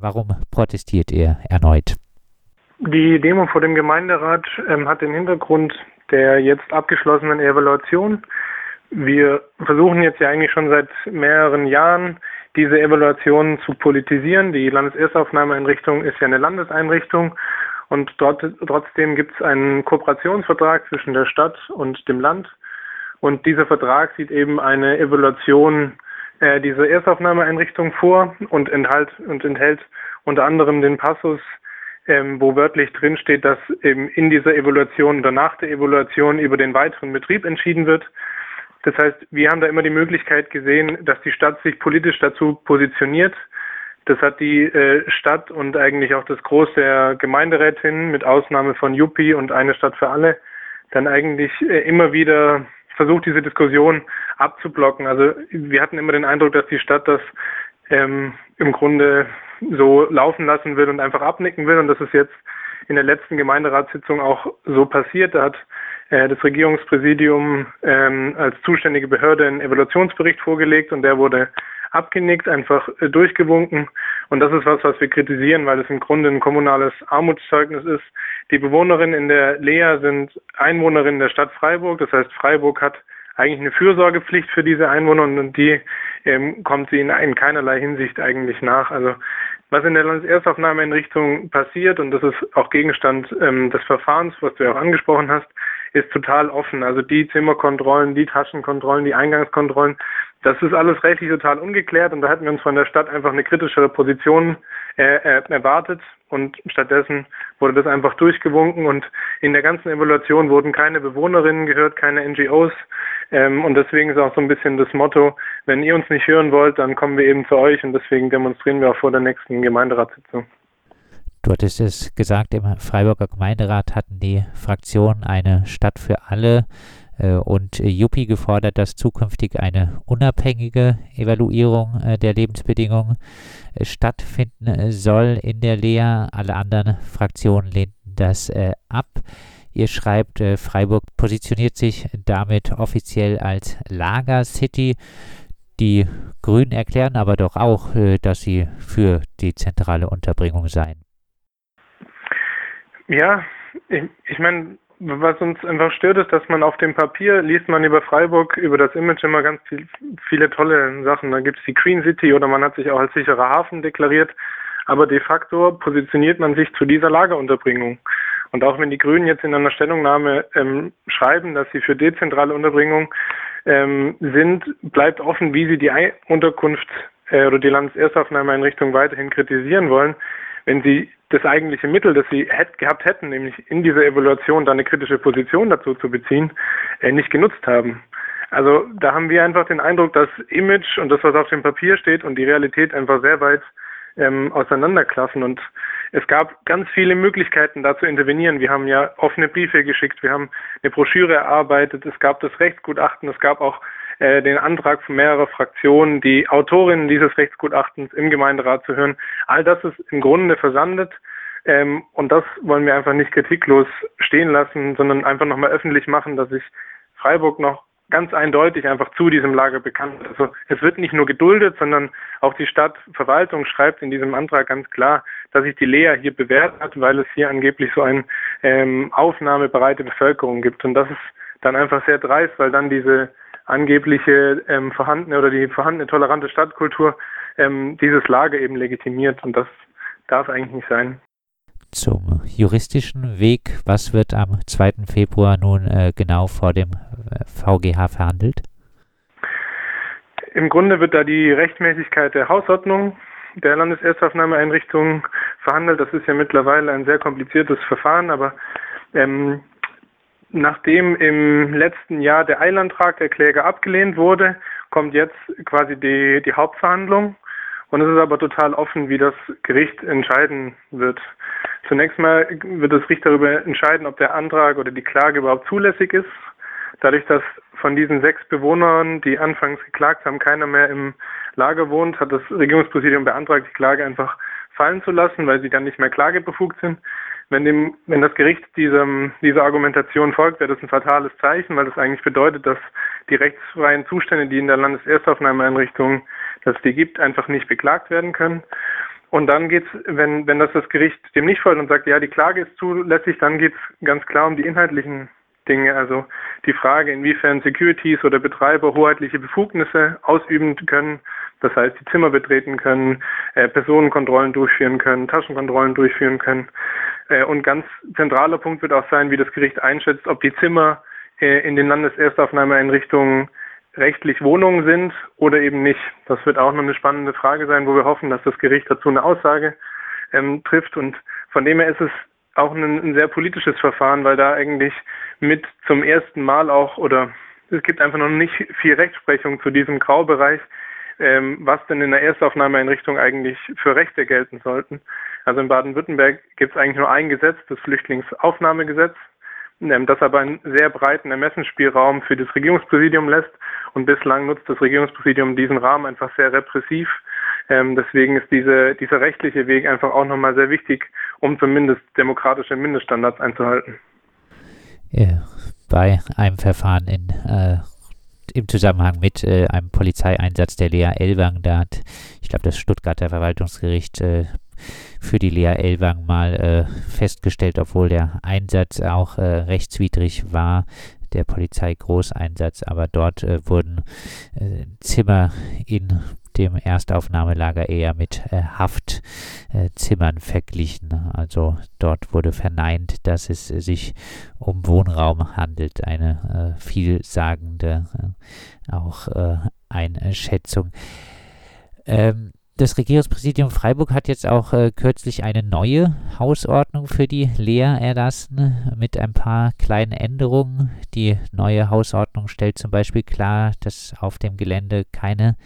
Warum protestiert ihr erneut? Die Demo vor dem Gemeinderat ähm, hat den Hintergrund der jetzt abgeschlossenen Evaluation. Wir versuchen jetzt ja eigentlich schon seit mehreren Jahren, diese Evaluation zu politisieren. Die Landeserstaufnahmeeinrichtung ist ja eine Landeseinrichtung und dort trotzdem gibt es einen Kooperationsvertrag zwischen der Stadt und dem Land. Und dieser Vertrag sieht eben eine Evaluation äh, dieser Erstaufnahmeeinrichtung vor und, enthalt, und enthält unter anderem den Passus, ähm, wo wörtlich drinsteht, dass eben in dieser Evaluation oder nach der Evaluation über den weiteren Betrieb entschieden wird. Das heißt, wir haben da immer die Möglichkeit gesehen, dass die Stadt sich politisch dazu positioniert. Das hat die äh, Stadt und eigentlich auch das Groß der Gemeinderätin mit Ausnahme von Juppie und eine Stadt für alle dann eigentlich äh, immer wieder versucht, diese Diskussion abzublocken. Also wir hatten immer den Eindruck, dass die Stadt das ähm, im Grunde so laufen lassen will und einfach abnicken will. Und das ist jetzt in der letzten Gemeinderatssitzung auch so passiert. Da hat äh, das Regierungspräsidium ähm, als zuständige Behörde einen Evaluationsbericht vorgelegt und der wurde abgenickt, einfach äh, durchgewunken. Und das ist was, was wir kritisieren, weil es im Grunde ein kommunales Armutszeugnis ist. Die Bewohnerinnen in der Lea sind Einwohnerinnen der Stadt Freiburg. Das heißt, Freiburg hat eigentlich eine Fürsorgepflicht für diese Einwohner und die ähm, kommt sie in, in keinerlei Hinsicht eigentlich nach. Also was in der Landeserstaufnahmeeinrichtung passiert, und das ist auch Gegenstand ähm, des Verfahrens, was du ja auch angesprochen hast, ist total offen. Also die Zimmerkontrollen, die Taschenkontrollen, die Eingangskontrollen, das ist alles rechtlich total ungeklärt und da hätten wir uns von der Stadt einfach eine kritischere Position äh, äh, erwartet und stattdessen wurde das einfach durchgewunken und in der ganzen Evaluation wurden keine Bewohnerinnen gehört, keine NGOs ähm, und deswegen ist auch so ein bisschen das Motto, wenn ihr uns nicht hören wollt, dann kommen wir eben zu euch und deswegen demonstrieren wir auch vor der nächsten Gemeinderatssitzung. Du hattest es gesagt, im Freiburger Gemeinderat hatten die Fraktionen eine Stadt für alle und Juppie gefordert, dass zukünftig eine unabhängige Evaluierung äh, der Lebensbedingungen äh, stattfinden soll in der Lea. Alle anderen Fraktionen lehnten das ab. Ihr schreibt, Freiburg positioniert sich damit offiziell als Lager-City. Die Grünen erklären aber doch auch, dass sie für die zentrale Unterbringung seien. Ja, ich, ich meine, was uns einfach stört, ist, dass man auf dem Papier liest man über Freiburg, über das Image immer ganz viel, viele tolle Sachen. Da gibt es die Green City oder man hat sich auch als sicherer Hafen deklariert. Aber de facto positioniert man sich zu dieser Lagerunterbringung. Und auch wenn die Grünen jetzt in einer Stellungnahme ähm, schreiben, dass sie für dezentrale Unterbringung ähm, sind, bleibt offen, wie sie die Unterkunft äh, oder die Landeserstaufnahmeeinrichtung weiterhin kritisieren wollen wenn sie das eigentliche Mittel, das sie hätt, gehabt hätten, nämlich in dieser Evaluation dann eine kritische Position dazu zu beziehen, äh, nicht genutzt haben. Also da haben wir einfach den Eindruck, dass Image und das, was auf dem Papier steht und die Realität einfach sehr weit ähm, auseinanderklaffen. Und es gab ganz viele Möglichkeiten, da zu intervenieren. Wir haben ja offene Briefe geschickt, wir haben eine Broschüre erarbeitet, es gab das Rechtsgutachten, es gab auch äh, den Antrag von mehrerer Fraktionen, die Autorinnen dieses Rechtsgutachtens im Gemeinderat zu hören. All das ist im Grunde versandet. Ähm, und das wollen wir einfach nicht kritiklos stehen lassen, sondern einfach nochmal öffentlich machen, dass sich Freiburg noch ganz eindeutig einfach zu diesem Lager bekannt. Also es wird nicht nur geduldet, sondern auch die Stadtverwaltung schreibt in diesem Antrag ganz klar, dass sich die Lea hier bewährt hat, weil es hier angeblich so eine ähm, aufnahmebereite Bevölkerung gibt. Und das ist dann einfach sehr dreist, weil dann diese angebliche ähm, vorhandene oder die vorhandene tolerante Stadtkultur ähm, dieses Lager eben legitimiert und das darf eigentlich nicht sein. Zum juristischen Weg, was wird am 2. Februar nun äh, genau vor dem äh, VGH verhandelt? Im Grunde wird da die Rechtmäßigkeit der Hausordnung der Landeserstaufnahmeeinrichtung verhandelt. Das ist ja mittlerweile ein sehr kompliziertes Verfahren, aber ähm, Nachdem im letzten Jahr der Eilantrag der Kläger abgelehnt wurde, kommt jetzt quasi die, die Hauptverhandlung. Und es ist aber total offen, wie das Gericht entscheiden wird. Zunächst mal wird das Gericht darüber entscheiden, ob der Antrag oder die Klage überhaupt zulässig ist. Dadurch, dass von diesen sechs Bewohnern, die anfangs geklagt haben, keiner mehr im Lager wohnt, hat das Regierungspräsidium beantragt, die Klage einfach fallen zu lassen, weil sie dann nicht mehr klagebefugt sind. Wenn, dem, wenn das Gericht diesem, dieser Argumentation folgt, wäre das ein fatales Zeichen, weil das eigentlich bedeutet, dass die rechtsfreien Zustände, die in der Landeserstaufnahmeeinrichtung, dass die gibt, einfach nicht beklagt werden können. Und dann geht's, wenn, wenn das das Gericht dem nicht folgt und sagt, ja, die Klage ist zulässig, dann geht's ganz klar um die inhaltlichen Dinge. Also die Frage, inwiefern Securities oder Betreiber hoheitliche Befugnisse ausüben können, das heißt, die Zimmer betreten können, äh, Personenkontrollen durchführen können, Taschenkontrollen durchführen können. Äh, und ganz zentraler Punkt wird auch sein, wie das Gericht einschätzt, ob die Zimmer äh, in den Landeserstaufnahmeeinrichtungen rechtlich Wohnungen sind oder eben nicht. Das wird auch noch eine spannende Frage sein, wo wir hoffen, dass das Gericht dazu eine Aussage ähm, trifft. Und von dem her ist es auch ein, ein sehr politisches Verfahren, weil da eigentlich mit zum ersten Mal auch oder es gibt einfach noch nicht viel Rechtsprechung zu diesem Graubereich, ähm, was denn in der Erstaufnahmeeinrichtung eigentlich für Rechte gelten sollten. Also in Baden-Württemberg gibt es eigentlich nur ein Gesetz, das Flüchtlingsaufnahmegesetz, ähm, das aber einen sehr breiten Ermessensspielraum für das Regierungspräsidium lässt. Und bislang nutzt das Regierungspräsidium diesen Rahmen einfach sehr repressiv. Ähm, deswegen ist diese, dieser rechtliche Weg einfach auch nochmal sehr wichtig, um zumindest demokratische Mindeststandards einzuhalten. Ja, bei einem Verfahren in äh, im Zusammenhang mit äh, einem Polizeieinsatz der Lea Elwang, da hat, ich glaube, das Stuttgarter Verwaltungsgericht äh, für die Lea Elwang mal äh, festgestellt, obwohl der Einsatz auch äh, rechtswidrig war, der Polizeigroßeinsatz, aber dort äh, wurden äh, Zimmer in dem Erstaufnahmelager eher mit äh, Haftzimmern äh, verglichen. Also dort wurde verneint, dass es sich um Wohnraum handelt. Eine äh, vielsagende äh, auch Einschätzung. Ähm, das Regierungspräsidium Freiburg hat jetzt auch äh, kürzlich eine neue Hausordnung für die Lea erlassen mit ein paar kleinen Änderungen. Die neue Hausordnung stellt zum Beispiel klar, dass auf dem Gelände keine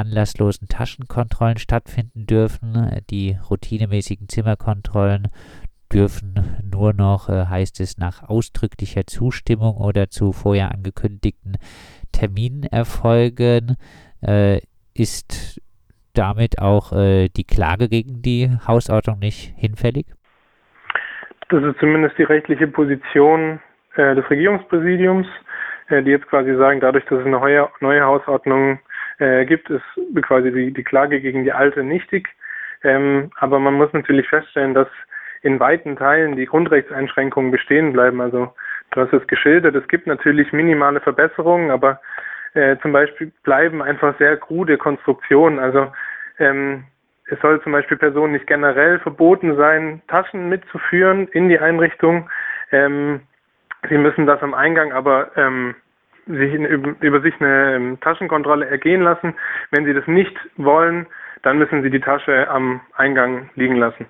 anlasslosen Taschenkontrollen stattfinden dürfen. Die routinemäßigen Zimmerkontrollen dürfen nur noch, äh, heißt es, nach ausdrücklicher Zustimmung oder zu vorher angekündigten Terminen erfolgen. Äh, ist damit auch äh, die Klage gegen die Hausordnung nicht hinfällig? Das ist zumindest die rechtliche Position äh, des Regierungspräsidiums, äh, die jetzt quasi sagen, dadurch, dass es eine neue, neue Hausordnung äh, gibt, ist quasi die, die Klage gegen die alte nichtig. Ähm, aber man muss natürlich feststellen, dass in weiten Teilen die Grundrechtseinschränkungen bestehen bleiben. Also du hast es geschildert, es gibt natürlich minimale Verbesserungen, aber äh, zum Beispiel bleiben einfach sehr krude Konstruktionen. Also ähm, es soll zum Beispiel Personen nicht generell verboten sein, Taschen mitzuführen in die Einrichtung. Ähm, sie müssen das am Eingang aber ähm, sich über, sich eine ähm, Taschenkontrolle ergehen lassen. Wenn sie das nicht wollen, dann müssen sie die Tasche am Eingang liegen lassen.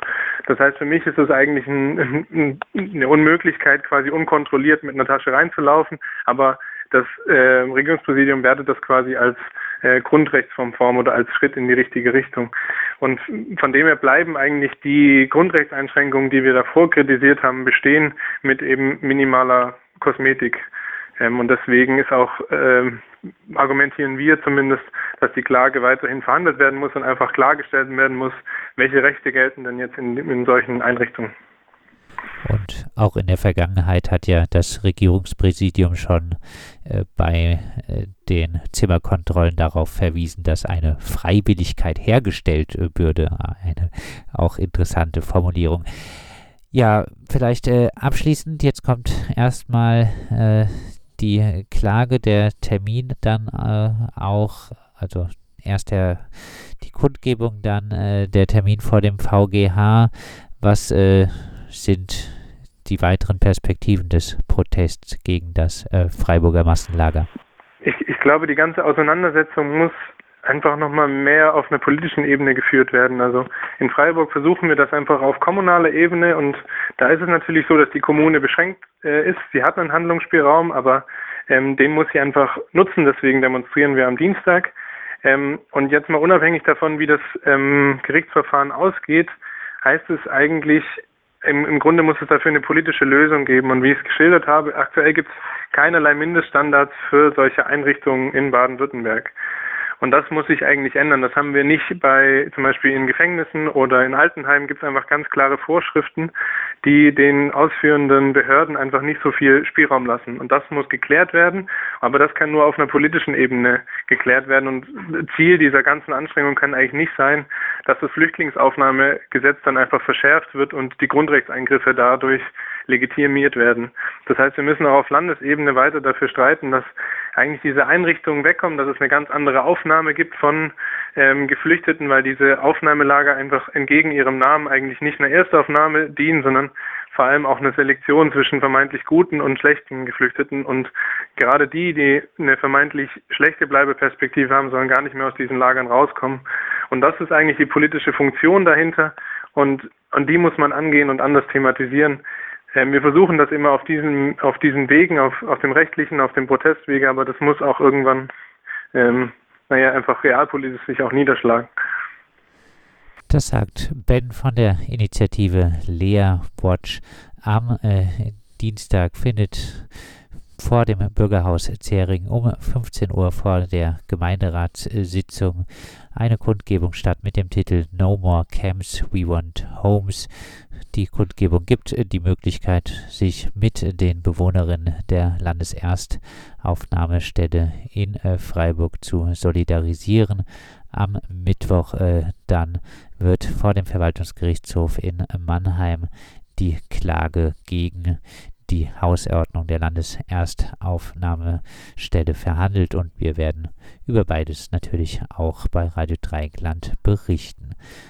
Das heißt, für mich ist es eigentlich ein, ein, eine Unmöglichkeit, quasi unkontrolliert mit einer Tasche reinzulaufen. Aber das äh, Regierungspräsidium wertet das quasi als äh, Grundrechtskonform oder als Schritt in die richtige Richtung. Und von dem her bleiben eigentlich die Grundrechtseinschränkungen, die wir davor kritisiert haben, bestehen mit eben minimaler Kosmetik. Ähm, und deswegen ist auch, äh, argumentieren wir zumindest, dass die Klage weiterhin verhandelt werden muss und einfach klargestellt werden muss, welche Rechte gelten denn jetzt in, in solchen Einrichtungen. Und auch in der Vergangenheit hat ja das Regierungspräsidium schon äh, bei äh, den Zimmerkontrollen darauf verwiesen, dass eine Freiwilligkeit hergestellt äh, würde. Eine auch interessante Formulierung. Ja, vielleicht äh, abschließend, jetzt kommt erstmal äh, die Klage, der Termin dann äh, auch, also erst der, die Kundgebung, dann der Termin vor dem VGH. Was sind die weiteren Perspektiven des Protests gegen das äh, Freiburger Massenlager? Ich, ich glaube, die ganze Auseinandersetzung muss einfach nochmal mehr auf einer politischen Ebene geführt werden. Also in Freiburg versuchen wir das einfach auf kommunaler Ebene und da ist es natürlich so, dass die Kommune beschränkt äh, ist. Sie hat einen Handlungsspielraum, aber ähm, den muss sie einfach nutzen. Deswegen demonstrieren wir am Dienstag. Ähm, und jetzt mal unabhängig davon, wie das ähm, Gerichtsverfahren ausgeht, heißt es eigentlich, im, im Grunde muss es dafür eine politische Lösung geben. Und wie ich es geschildert habe, aktuell gibt es keinerlei Mindeststandards für solche Einrichtungen in Baden-Württemberg. Und das muss sich eigentlich ändern. Das haben wir nicht bei zum Beispiel in Gefängnissen oder in Altenheimen gibt es einfach ganz klare Vorschriften, die den ausführenden Behörden einfach nicht so viel Spielraum lassen. Und das muss geklärt werden. Aber das kann nur auf einer politischen Ebene geklärt werden. Und Ziel dieser ganzen Anstrengung kann eigentlich nicht sein, dass das Flüchtlingsaufnahmegesetz dann einfach verschärft wird und die Grundrechtseingriffe dadurch legitimiert werden. Das heißt, wir müssen auch auf Landesebene weiter dafür streiten, dass eigentlich diese Einrichtungen wegkommen, dass es eine ganz andere Aufnahme gibt von ähm, Geflüchteten, weil diese Aufnahmelager einfach entgegen ihrem Namen eigentlich nicht einer Erstaufnahme dienen, sondern vor allem auch eine Selektion zwischen vermeintlich guten und schlechten Geflüchteten. Und gerade die, die eine vermeintlich schlechte Bleibeperspektive haben, sollen gar nicht mehr aus diesen Lagern rauskommen. Und das ist eigentlich die politische Funktion dahinter. Und, und die muss man angehen und anders thematisieren. Ähm, wir versuchen das immer auf diesen, auf diesen Wegen, auf, auf dem rechtlichen, auf dem Protestwege, aber das muss auch irgendwann, ähm, naja, einfach realpolitisch sich auch niederschlagen. Das sagt Ben von der Initiative Lea Watch. Am äh, Dienstag findet vor dem Bürgerhaus Zering um 15 Uhr vor der Gemeinderatssitzung eine Kundgebung statt mit dem Titel No More Camps, We Want Homes. Die Kundgebung gibt die Möglichkeit, sich mit den Bewohnerinnen der Landeserstaufnahmestelle in äh, Freiburg zu solidarisieren. Am Mittwoch äh, dann wird vor dem Verwaltungsgerichtshof in Mannheim die Klage gegen die Hausordnung der Landeserstaufnahmestelle verhandelt und wir werden über beides natürlich auch bei Radio Dreieckland berichten.